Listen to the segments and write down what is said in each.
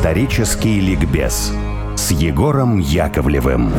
Исторический ликбез с Егором Яковлевым.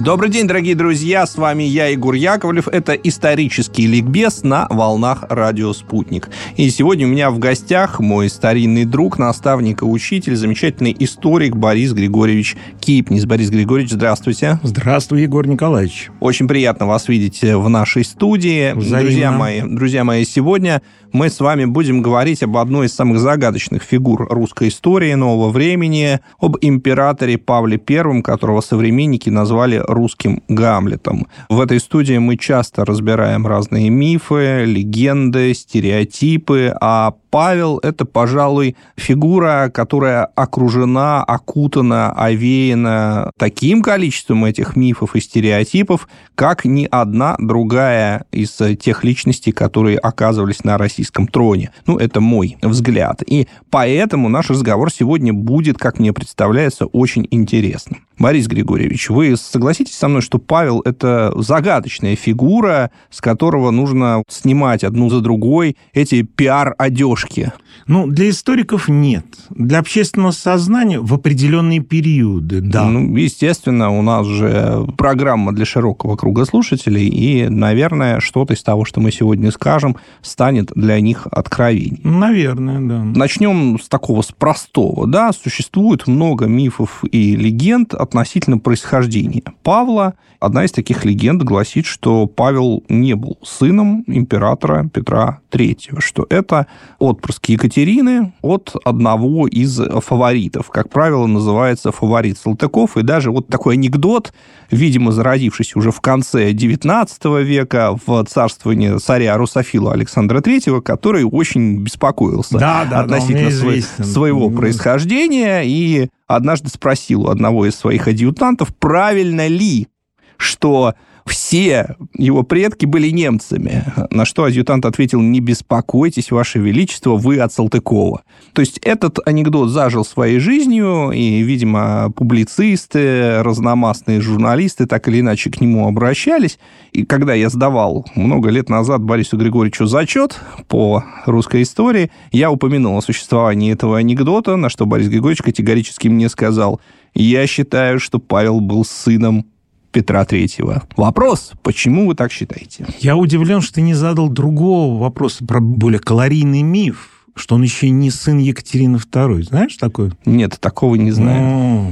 Добрый день, дорогие друзья, с вами я, Егор Яковлев. Это исторический ликбез на волнах «Радио Спутник». И сегодня у меня в гостях мой старинный друг, наставник и учитель, замечательный историк Борис Григорьевич Кипнис. Борис Григорьевич, здравствуйте. Здравствуй, Егор Николаевич. Очень приятно вас видеть в нашей студии. Взаимно. Друзья мои, друзья мои, сегодня мы с вами будем говорить об одной из самых загадочных фигур русской истории нового времени, об императоре Павле I, которого современники назвали русским Гамлетом. В этой студии мы часто разбираем разные мифы, легенды, стереотипы, а Павел – это, пожалуй, фигура, которая окружена, окутана, овеяна таким количеством этих мифов и стереотипов, как ни одна другая из тех личностей, которые оказывались на российском троне. Ну, это мой взгляд. И поэтому наш разговор сегодня будет, как мне представляется, очень интересным. Борис Григорьевич, вы согласитесь со мной, что Павел – это загадочная фигура, с которого нужно снимать одну за другой эти пиар-одежки? Ну, для историков нет. Для общественного сознания в определенные периоды, да. Ну, естественно, у нас же программа для широкого круга слушателей, и, наверное, что-то из того, что мы сегодня скажем, станет для них откровением. Наверное, да. Начнем с такого, с простого. Да, существует много мифов и легенд относительно происхождения Павла. Одна из таких легенд гласит, что Павел не был сыном императора Петра III, что это отпрыск Екатерины от одного из фаворитов. Как правило, называется фаворит Салтыков. И даже вот такой анекдот, видимо, зародившийся уже в конце XIX века в царствовании царя Русофила Александра III, который очень беспокоился Да, да, да, относительно свой- известен. своего происхождения и однажды спросил у одного из своих адъютантов, правильно ли, что все его предки были немцами. На что адъютант ответил, не беспокойтесь, Ваше Величество, вы от Салтыкова. То есть этот анекдот зажил своей жизнью, и, видимо, публицисты, разномастные журналисты так или иначе к нему обращались. И когда я сдавал много лет назад Борису Григорьевичу зачет по русской истории, я упомянул о существовании этого анекдота, на что Борис Григорьевич категорически мне сказал, я считаю, что Павел был сыном Петра Третьего. Вопрос, почему вы так считаете? Я удивлен, что ты не задал другого вопроса про более калорийный миф, что он еще и не сын Екатерины II. Знаешь такое? Нет, такого не знаю. О,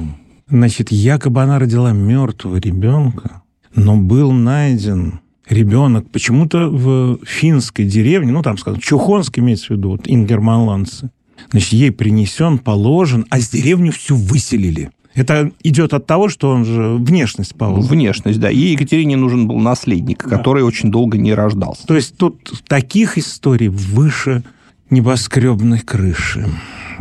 Значит, якобы она родила мертвого ребенка, но был найден ребенок почему-то в финской деревне, ну, там, скажем, Чухонск имеется в виду, вот, ингерманландцы. Значит, ей принесен, положен, а с деревню всю выселили. Это идет от того, что он же внешность Павла. Внешность, да. И Екатерине нужен был наследник, который очень долго не рождался. То есть тут таких историй выше небоскребной крыши.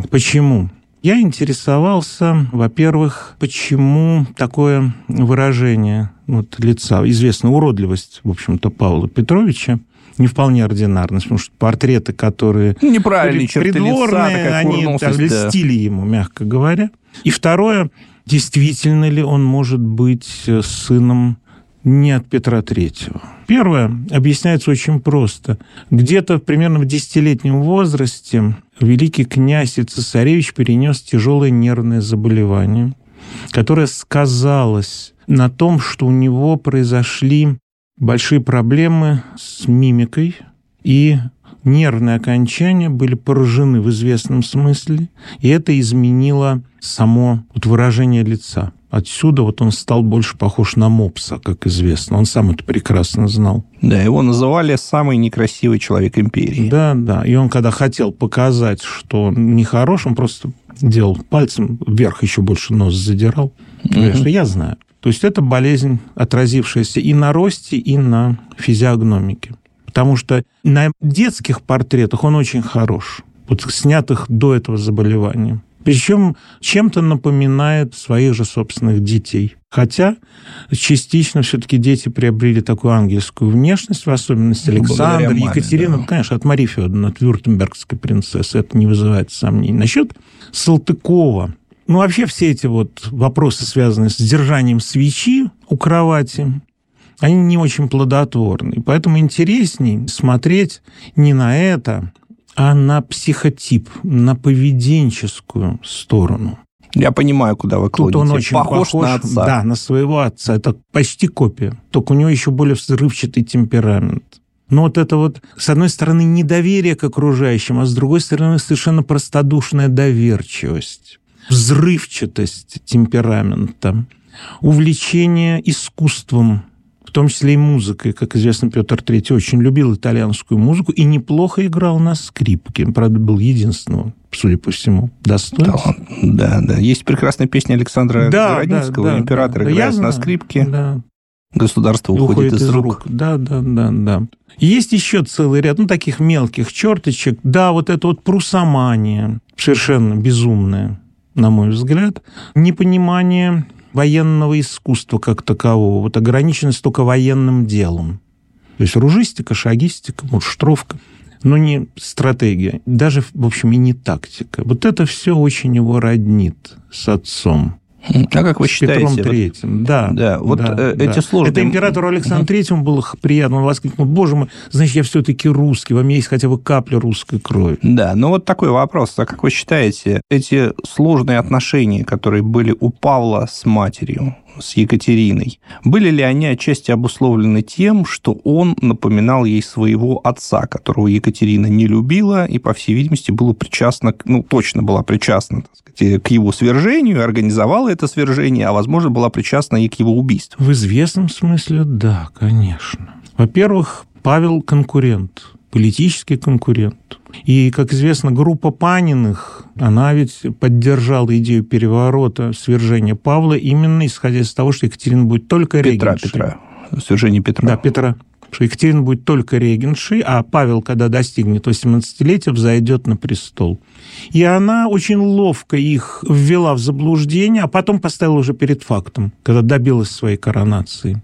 Почему? Я интересовался, во-первых, почему такое выражение вот, лица, известная уродливость, в общем-то, Павла Петровича, не вполне ординарность, потому что портреты, которые Неправильные лица, придворные, такая они так, да. льстили ему, мягко говоря. И второе, действительно ли он может быть э, сыном не от Петра Третьего? Первое объясняется очень просто. Где-то примерно в десятилетнем возрасте великий князь и цесаревич перенес тяжелое нервное заболевание, которое сказалось на том, что у него произошли большие проблемы с мимикой, и нервные окончания были поражены в известном смысле, и это изменило само вот выражение лица. Отсюда вот он стал больше похож на мопса, как известно. Он сам это прекрасно знал. Да, его называли самый некрасивый человек империи. Да, да. И он, когда хотел показать, что он нехорош, он просто делал пальцем вверх еще больше нос задирал. Говорит, что я знаю. То есть это болезнь, отразившаяся и на росте, и на физиогномике. Потому что на детских портретах он очень хорош, вот снятых до этого заболевания. Причем чем-то напоминает своих же собственных детей. Хотя частично все-таки дети приобрели такую ангельскую внешность, в особенности Ну, Александр, маме, Екатерина, да. конечно, от Марии Федоровны, от вюртембергской принцессы, это не вызывает сомнений. Насчет Салтыкова, ну, вообще все эти вот вопросы, связанные с держанием свечи у кровати, они не очень плодотворны. Поэтому интересней смотреть не на это, а на психотип, на поведенческую сторону. Я понимаю, куда вы клоните. Тут он очень похож, похож на отца. Да, на своего отца. Это почти копия. Только у него еще более взрывчатый темперамент. Но вот это вот, с одной стороны, недоверие к окружающим, а с другой стороны, совершенно простодушная доверчивость, взрывчатость темперамента, увлечение искусством, в том числе и музыкой. Как известно, Петр III очень любил итальянскую музыку и неплохо играл на скрипке. Правда, был единственным, судя по всему, достойным. Да, да. Есть прекрасная песня Александра Да, Городницкого да, да, «Император» да. играет на скрипке. Да. Государство И уходит, из, рук. Да, да, да, да. Есть еще целый ряд, ну, таких мелких черточек. Да, вот это вот прусомания, совершенно безумная, на мой взгляд. Непонимание военного искусства как такового, вот ограниченность только военным делом. То есть ружистика, шагистика, муштровка, но не стратегия, даже, в общем, и не тактика. Вот это все очень его роднит с отцом. А как вы С Петром считаете? вот- да. Да, вот, э, эти да. сложные- Это императору Александру Третьему было приятно. Он воскликнул, боже мой, значит, я все-таки русский, во мне есть хотя бы капля русской крови. Да, ну вот такой вопрос. А как вы считаете, эти сложные отношения, которые были у Павла с матерью, с Екатериной, были ли они отчасти обусловлены тем, что он напоминал ей своего отца, которого Екатерина не любила и, по всей видимости, была причастна, ну, точно была причастна, так сказать, к его свержению, организовала это свержение, а, возможно, была причастна и к его убийству. В известном смысле, да, конечно. Во-первых, Павел конкурент, политический конкурент. И, как известно, группа Паниных, она ведь поддержала идею переворота, свержения Павла, именно исходя из того, что Екатерина будет только Петра, регеншей. Петра, свержение Петра. Да, Петра. Что Екатерина будет только регеншей, а Павел, когда достигнет 18-летия, взойдет на престол. И она очень ловко их ввела в заблуждение, а потом поставила уже перед фактом, когда добилась своей коронации.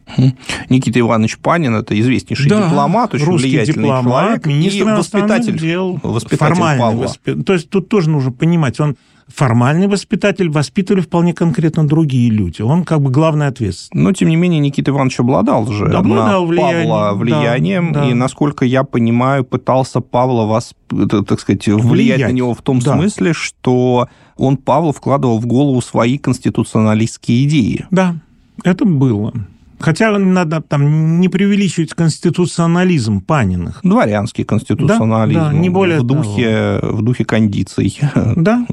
Никита Иванович Панин – это известнейший Да, дипломат, очень русский влиятельный дипломат, человек министр и воспитатель, дел, воспитатель формальный Павла. воспи- То есть тут тоже нужно понимать, он формальный воспитатель, воспитывали вполне конкретно другие люди. Он как бы главный ответственный. Но, тем не менее, Никита Иванович обладал же Да, обладал на влиянием, Павла да, влиянием, да. и, насколько я понимаю, пытался Павла это, так сказать, влиять, Влиять, на него в том да. смысле, что он Павлу вкладывал в голову свои конституционалистские идеи. Да, это было. Хотя надо там не преувеличивать конституционализм Паниных. Дворянский конституционализм Да, да, не более в, духе, в духе кондиций. Да?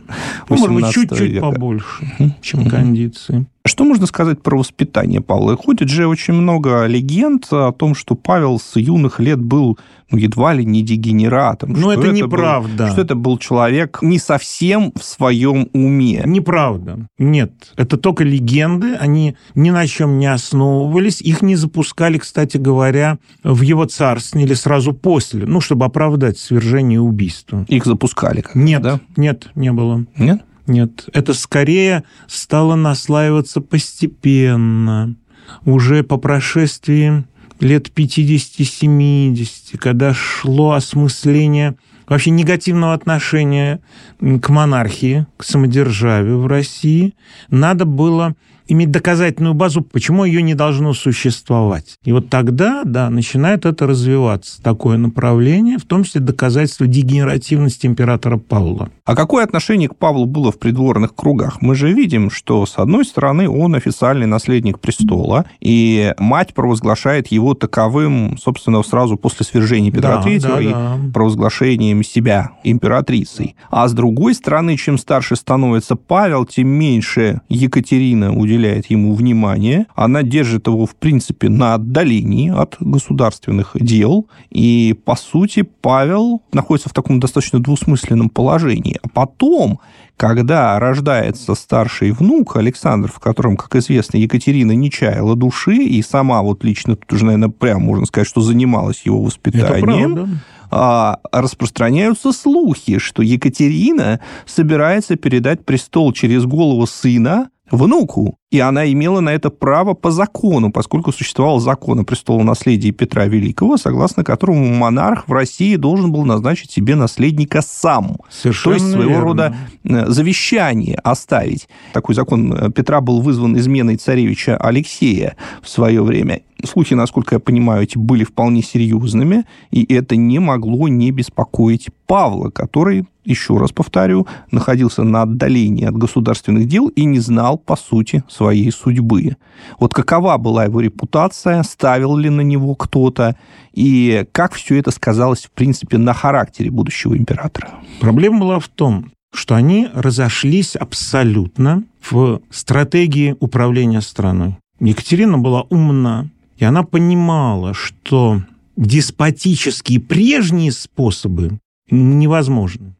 Ну, может быть, 18 чуть-чуть века. побольше, чем кондиции. Что можно сказать про воспитание Павла? Ходит же очень много легенд о том, что Павел с юных лет был ну, едва ли не дегенератом. Но что это был- неправда. что это был человек не совсем в своем уме. Неправда. Нет. Это только легенды. Они ни на чем не основывались. Их не запускали, кстати говоря, в его царстве или сразу после, ну, чтобы оправдать свержение и убийство. Их запускали. Нет, Да? нет, не было. Нет? Нет, это скорее стало наслаиваться постепенно, уже по прошествии лет 50-70, когда шло осмысление вообще негативного отношения к монархии, к самодержавию в России, надо было иметь доказательную базу, почему ее не должно существовать. И вот тогда, да, начинает это развиваться, такое направление, в том числе доказательство дегенеративности императора Павла. А какое отношение к Павлу было в придворных кругах? Мы же видим, что, с одной стороны, он официальный наследник престола, и мать провозглашает его таковым, собственно, сразу после свержения Петра Да, III да, и да. провозглашением себя императрицей. А с другой стороны, чем старше становится Павел, тем меньше Екатерина уделяет ему внимания. Она держит его, в принципе, на отдалении от государственных дел. И, по сути, Павел находится в таком достаточно двусмысленном положении. А потом, когда рождается старший внук Александр, в котором, как известно, Екатерина не чаяла души, и сама вот лично тут уже, наверное, прямо можно сказать, что занималась его Это воспитанием, правда. а, распространяются слухи, что Екатерина собирается передать престол через голову сына внуку. И она имела на это право по закону, поскольку существовал закон о престолонаследии Петра Великого, согласно которому монарх в России должен был назначить себе наследника сам. Совершенно То есть своего верно. рода э, завещание оставить. Такой закон э, Петра был вызван изменой царевича Алексея в свое время. Слухи, насколько я понимаю, эти были вполне серьезными, и это не могло не беспокоить Павла, который, еще раз повторю, находился на отдалении от государственных дел и не знал, по сути, своей судьбы. Вот какова была его репутация, ставил ли на него кто-то, и как все это сказалось, в принципе, на характере будущего императора? Проблема была в том, что они разошлись абсолютно в стратегии управления страной. Екатерина была умна, и она понимала, что деспотические прежние способы невозможны.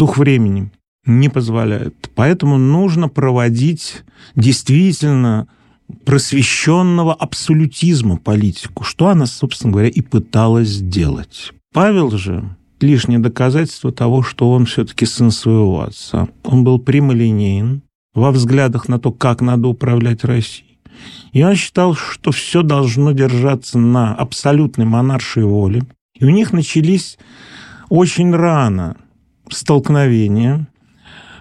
Дух времени не позволяет. Поэтому нужно проводить действительно просвещенного абсолютизма политику, что она, собственно говоря, и пыталась сделать. Павел же лишнее доказательство того, что он все-таки сын своего отца. Он был прямолинеен во взглядах на то, как надо управлять Россией. И он считал, что все должно держаться на абсолютной монаршей воле. И у них начались очень рано столкновения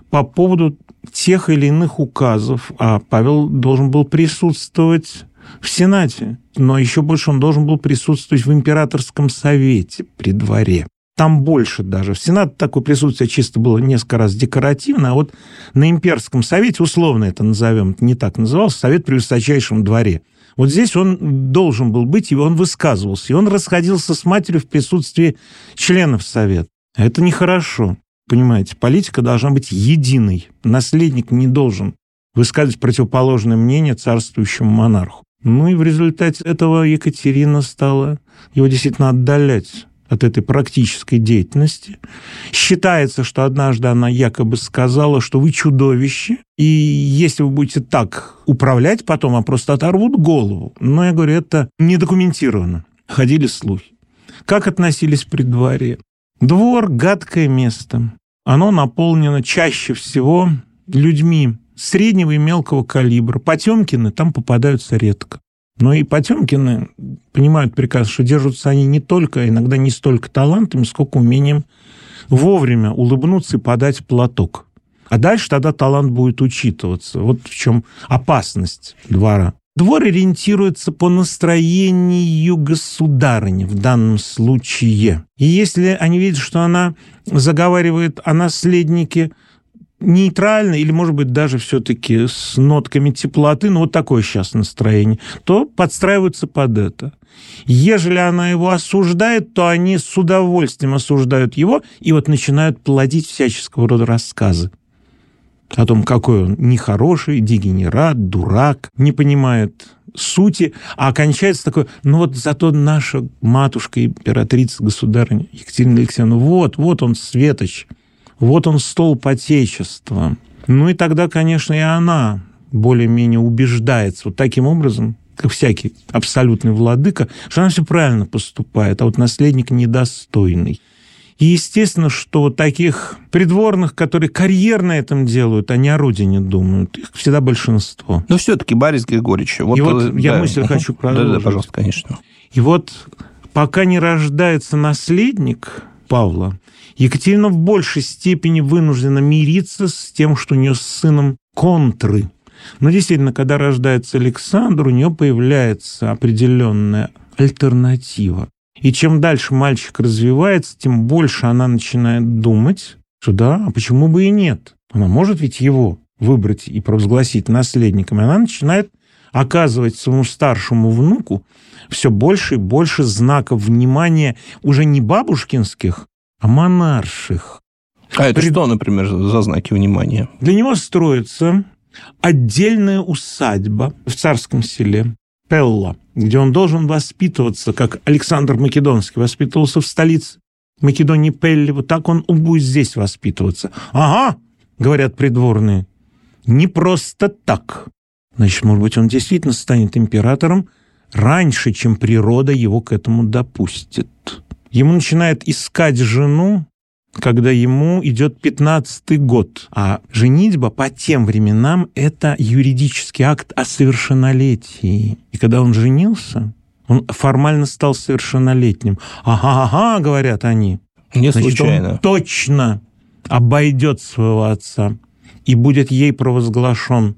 по поводу тех или иных указов, а Павел должен был присутствовать в Сенате, но еще больше он должен был присутствовать в императорском совете при дворе. Там больше даже. В Сенат такое присутствие чисто было несколько раз декоративно, а вот на имперском совете, условно это назовем, не так назывался, совет при высочайшем дворе. Вот здесь он должен был быть, и он высказывался. И он расходился с матерью в присутствии членов совета. Это нехорошо. Понимаете, политика должна быть единой. Наследник не должен высказывать противоположное мнение царствующему монарху. Ну и в результате этого Екатерина стала его действительно отдалять от этой практической деятельности. Считается, что однажды она якобы сказала, что вы чудовище, и если вы будете так управлять, потом вам просто оторвут голову. Но я говорю, это не документировано. Ходили слухи. Как относились при дворе? Двор – гадкое место. Оно наполнено чаще всего людьми среднего и мелкого калибра. Потемкины там попадаются редко. Но и Потемкины понимают прекрасно, что держатся они не только, иногда не столько талантами, сколько умением вовремя улыбнуться и подать платок. А дальше тогда талант будет учитываться. Вот в чем опасность двора. Двор ориентируется по настроению государыни в данном случае. И если они видят, что она заговаривает о наследнике нейтрально или, может быть, даже все-таки с нотками теплоты, ну, вот такое сейчас настроение, то подстраиваются под это. Ежели она его осуждает, то они с удовольствием осуждают его и вот начинают плодить всяческого рода рассказы о том, какой он нехороший, дегенерат, дурак, не понимает сути, а окончается такой, ну вот зато наша матушка, императрица, государыня Екатерина Алексеевна, вот, вот он, светоч, вот он столб Отечества. Ну и тогда, конечно, и она более-менее убеждается вот таким образом, как всякий абсолютный владыка, что она все правильно поступает, а вот наследник недостойный. И естественно, что таких придворных, которые карьер на этом делают, они о родине думают, их всегда большинство. Но все-таки, Борис Григорьевич... Вот, и вот да. я мысль хочу продолжить. Да, да, пожалуйста, конечно. И вот пока не рождается наследник Павла, Екатерина в большей степени вынуждена мириться с тем, что у нее с сыном контры. Но действительно, когда рождается Александр, у нее появляется определенная альтернатива. И чем дальше мальчик развивается, тем больше она начинает думать, что да, а почему бы и нет? Она может ведь его выбрать и провозгласить наследником. И она начинает оказывать своему старшему внуку все больше и больше знаков внимания уже не бабушкинских, а монарших. А это При... что, например, за знаки внимания? Для него строится отдельная усадьба в царском селе Пелла, где он должен воспитываться, как Александр Македонский воспитывался в столице Македонии Пелли, вот так он будет здесь воспитываться. Ага, говорят придворные, не просто так. Значит, может быть, он действительно станет императором раньше, чем природа его к этому допустит. Ему начинает искать жену когда ему идет 15 год. А женитьба по тем временам – это юридический акт о совершеннолетии. И когда он женился, он формально стал совершеннолетним. Ага-ага, говорят они. Не Значит, случайно. он точно обойдет своего отца и будет ей провозглашен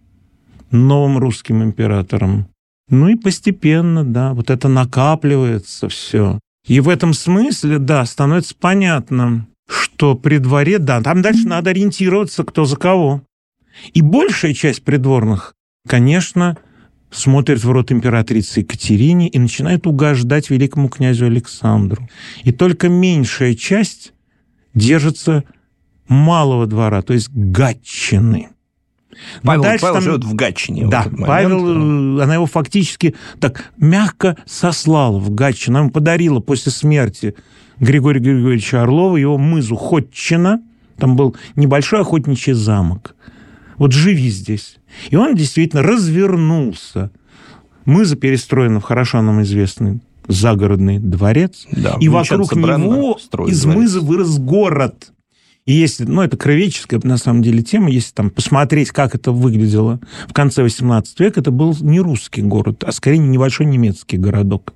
новым русским императором. Ну и постепенно, да, вот это накапливается все. И в этом смысле, да, становится понятно, что при дворе, да, там дальше надо ориентироваться, кто за кого. И большая часть придворных, конечно, смотрит в рот императрицы Екатерине и начинает угождать великому князю Александру. И только меньшая часть держится малого двора, то есть Гатчины. Павел, дальше Павел там- живет в Гатчине. в Да, момент. Павел, э, она его фактически так мягко сослала в Гатчину. Она ему подарила после смерти Григория Григорьевича Орлова его мызу Ходчина. Там был небольшой охотничий замок. Вот живи здесь. И он действительно развернулся. Мыза перестроена в хорошо нам известный загородный дворец. Да, и вокруг него из дворец. мызы вырос город. И если, ну, это кровеческая, на самом деле, тема, если там посмотреть, как это выглядело в конце XVIII века, это был не русский город, а скорее небольшой немецкий городок.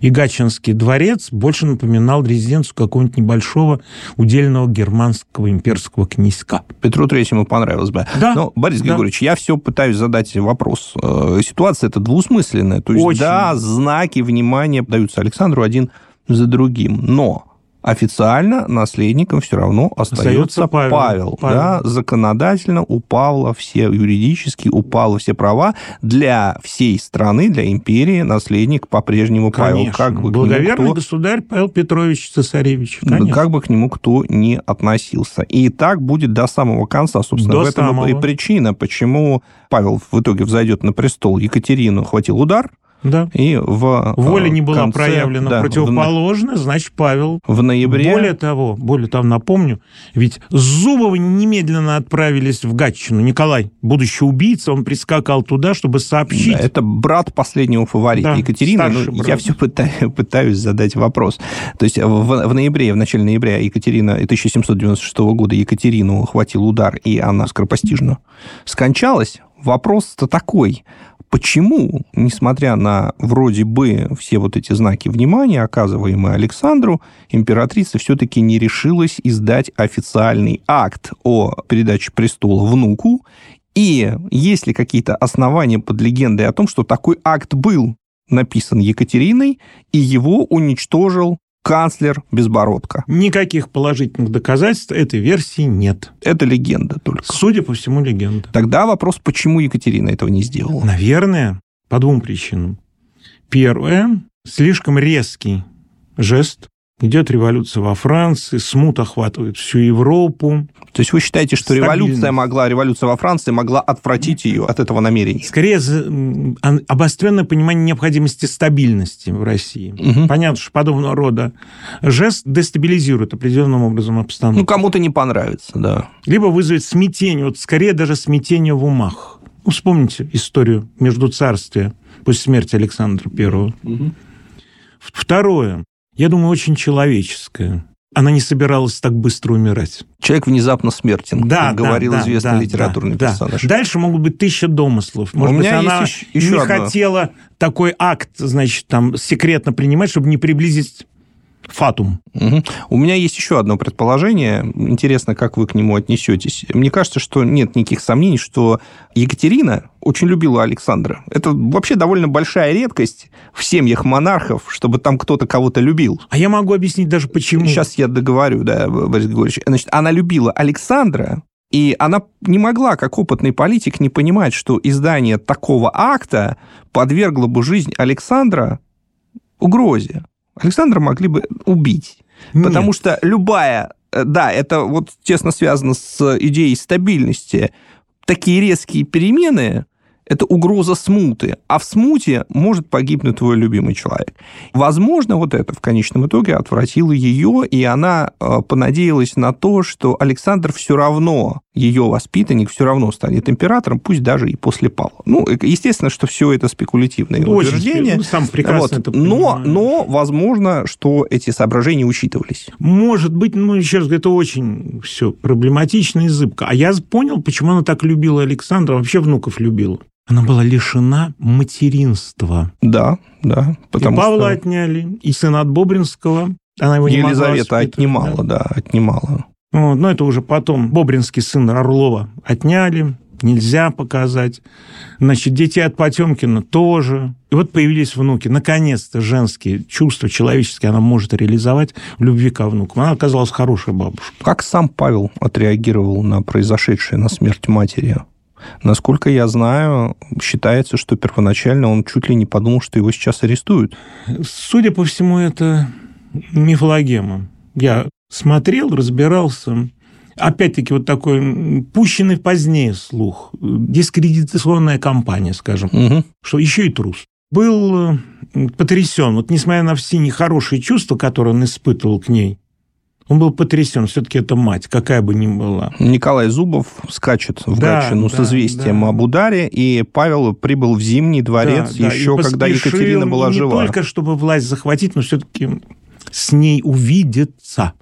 И Гатчинский дворец больше напоминал резиденцию какого-нибудь небольшого удельного германского имперского князька. Петру Третьему понравилось бы. Да, Но, Борис да. Григорьевич, я все пытаюсь задать вопрос. Э, Ситуация это двусмысленная. То есть, Очень. да, знаки внимания даются Александру один за другим. Но официально наследником все равно остается Остается Павел. Павел. Павел. Да, законодательно у Павла все юридически, у Павла все права. Для всей страны, для империи наследник по-прежнему Павел. Как бы Благоверный кто- государь Павел Петрович Цесаревич. Конечно. Как бы к нему кто ни относился. И так будет до самого конца, собственно. До в этом самого. и причина, почему Павел в итоге взойдет на престол. Екатерину хватил удар, Да. и в Воля э, не была конце, проявлена да, в, противоположная, значит, Павел в ноябре... Более того, более того, напомню, ведь Зубовы немедленно отправились в Гатчину. Николай, будущий убийца, он прискакал туда, чтобы сообщить. Да, это брат последнего фаворита Да, Екатерины. Ну, брат. я все пытаюсь, пытаюсь задать вопрос. То есть в, в ноябре, в начале ноября Екатерина 1796 года Екатерину хватил удар, и она скоропостижно скончалась. Вопрос-то такой. Почему, несмотря на вроде бы все вот эти знаки внимания, оказываемые Александру, императрица все-таки не решилась издать официальный акт о передаче престола внуку? И есть ли какие-то основания под легендой о том, что такой акт был написан Екатериной, и его уничтожил канцлер Безбородко? Никаких положительных доказательств этой версии нет. Это легенда только. Судя по всему, легенда. Тогда вопрос, почему Екатерина этого не сделала? Наверное, по двум причинам. Первое, слишком резкий жест. Идет революция во Франции, смут охватывает всю Европу. То есть вы считаете, что революция могла, революция во Франции могла отвратить ее от этого намерения? Скорее, обостренное понимание необходимости стабильности в России. Мгм. Понятно, что подобного рода жест дестабилизирует определенным образом Ну, обстановку. кому-то не понравится, да. Либо вызовет смятение, вот скорее даже смятение в умах. Ну, вспомните историю между царствия после смерти Александра I. Второе, я думаю, очень человеческое. Она не собиралась так быстро умирать. Человек внезапно смертен, Да, как да, говорил да, известный да, литературный да, персонаж. Да. Дальше могут быть тысяча домыслов. Может У быть, меня она еще- еще не одно. хотела такой акт, значит, там секретно принимать, чтобы не приблизить фатум. Мгм. У меня есть еще одно предположение. Интересно, как вы к нему отнесетесь. Мне кажется, что нет никаких сомнений, что Екатерина очень любила Александра. Это вообще довольно большая редкость в семьях монархов, чтобы там кто-то кого-то любил. А я могу объяснить даже почему. Сейчас я договорю, да, Борис Григорьевич. Значит, она любила Александра, и она не могла, как опытный политик, не понимать, что издание такого акта подвергло бы жизнь Александра угрозе. Александра могли бы убить. Нет. Потому что любая, э, да, это вот тесно связано с идеей стабильности. Такие резкие перемены – это угроза смуты, а в смуте может погибнуть твой любимый человек. Возможно, вот это в конечном итоге отвратило ее, и она э, понадеялась на то, что Александр все равно ее воспитанник все равно станет императором, пусть даже и после Павла. Ну, естественно, что все это спекулятивное ну, утверждение. Ну, сам прекрасно вот. это но, но, возможно, что эти соображения учитывались. Может быть, ну, еще раз говорю, это очень все проблематично и зыбко. А я понял, почему она так любила Александра, вообще внуков любила. Она была лишена материнства. Да, да. Потому и Павла что... отняли, и сына от Бобринского. Она его Елизавета отнимала, да, отнимала. Вот, но это уже потом Бобринский сын Орлова отняли, нельзя показать. Значит, детей от Потемкина тоже. И вот появились внуки. Наконец-то женские чувства человеческие она может реализовать в любви ко внукам. Она оказалась хорошей бабушкой. Как сам Павел отреагировал на произошедшее, на смерть матери? Насколько я знаю, считается, что первоначально он чуть ли не подумал, что его сейчас арестуют. Судя по всему, это мифологема. Я смотрел, разбирался. Опять-таки, вот такой пущенный позднее слух. Дискредитационная кампания, скажем. Угу. Что еще и трус. Был потрясен. Вот несмотря на все нехорошие чувства, которые он испытывал к ней, он был потрясен. Все-таки это мать, какая бы ни была. Николай Зубов скачет в да, Гатчину да, с известием да. об ударе, и Павел прибыл в Зимний дворец да, еще, да, когда Екатерина была не жива. Не только, чтобы власть захватить, но все-таки с ней увидеться.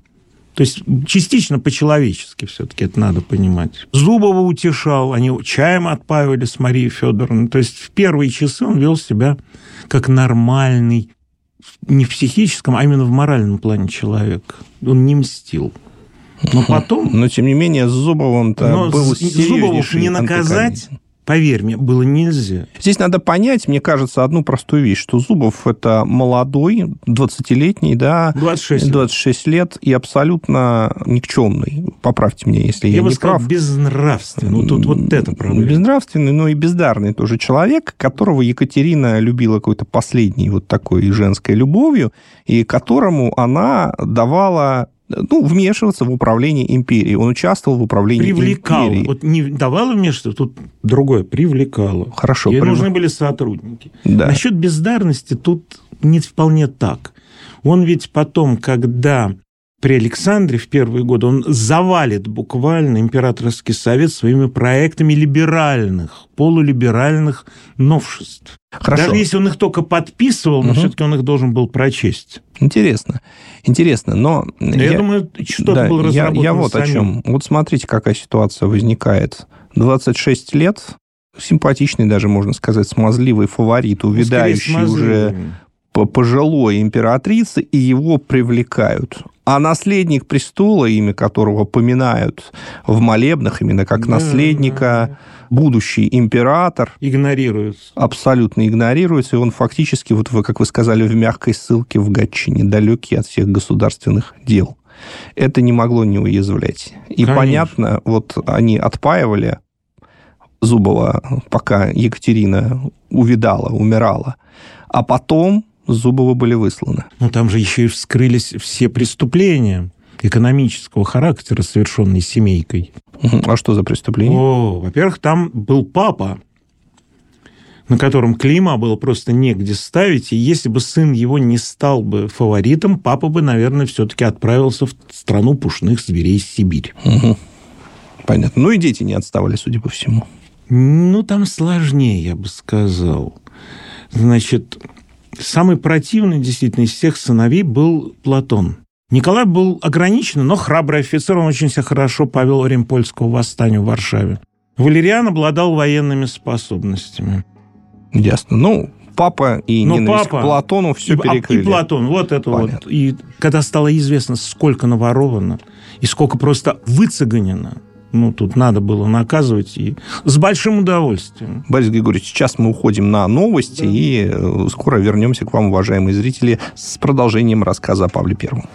То есть частично по-человечески все-таки это надо понимать. Зубова утешал, они чаем отпаивали с Марией Федоровной. То есть в первые часы он вел себя как нормальный, не в психическом, а именно в моральном плане человек. Он не мстил. Но потом... Но, тем не менее, с Зубовым-то был Зубову не наказать Поверь мне, было нельзя. Здесь надо понять, мне кажется, одну простую вещь, что Зубов это молодой, 20-летний, да, 26, 26 лет и абсолютно никчемный. Поправьте меня, если я, я бы не сказал, прав. безнравственный. Ну, тут вот это проблема. Безнравственный, но и бездарный тоже человек, которого Екатерина любила какой-то последней вот такой женской любовью, и которому она давала ну, вмешиваться в управление империей. Он участвовал в управлении привлекал. империей. Вот не давало вмешиваться, тут другое, привлекало. Хорошо. Ей прив... нужны были сотрудники. Да. Насчет бездарности тут не вполне так. Он ведь потом, когда при Александре в первые годы он завалит буквально императорский совет своими проектами либеральных, полулиберальных новшеств. Хорошо. Даже если он их только подписывал, но угу. все-таки он их должен был прочесть. Интересно, интересно, но... Я, я думаю, что-то да, было разработано Я, я вот самим. о чем. Вот смотрите, какая ситуация возникает. 26 лет, симпатичный даже, можно сказать, смазливый фаворит, ну, увядающий уже пожилой императрицы, и его привлекают. А наследник престола, имя которого поминают в молебнах, именно как да, наследника, будущий император... Игнорируется. Абсолютно игнорируется, и он фактически, вот вы, как вы сказали, в мягкой ссылке в Гатчине, далекий от всех государственных дел. Это не могло не уязвлять. И Конечно. понятно, вот они отпаивали Зубова, пока Екатерина увидала, умирала. А потом Зубова были высланы. Ну, там же еще и вскрылись все преступления экономического характера, совершенные семейкой. А что за преступление? О, во-первых, там был папа, на котором клима было просто негде ставить, и если бы сын его не стал бы фаворитом, папа бы, наверное, все-таки отправился в страну пушных зверей Сибирь. Угу. Понятно. Ну и дети не отставали, судя по всему. Ну, там сложнее, я бы сказал. Значит, Самый противный, действительно, из всех сыновей был Платон. Николай был ограничен, но храбрый офицер, он очень себя хорошо повел во время польского восстания в Варшаве. Валериан обладал военными способностями. Ясно. Ну, папа и но ненависть папа, к Платону все и, перекрыли. И Платон, вот это Понятно. вот. И когда стало известно, сколько наворовано и сколько просто выцеганено, ну, тут надо было наказывать и с большим удовольствием. Борис Григорьевич, сейчас мы уходим на новости да. и э, скоро вернемся к вам, уважаемые зрители, с продолжением рассказа о Павле Первом.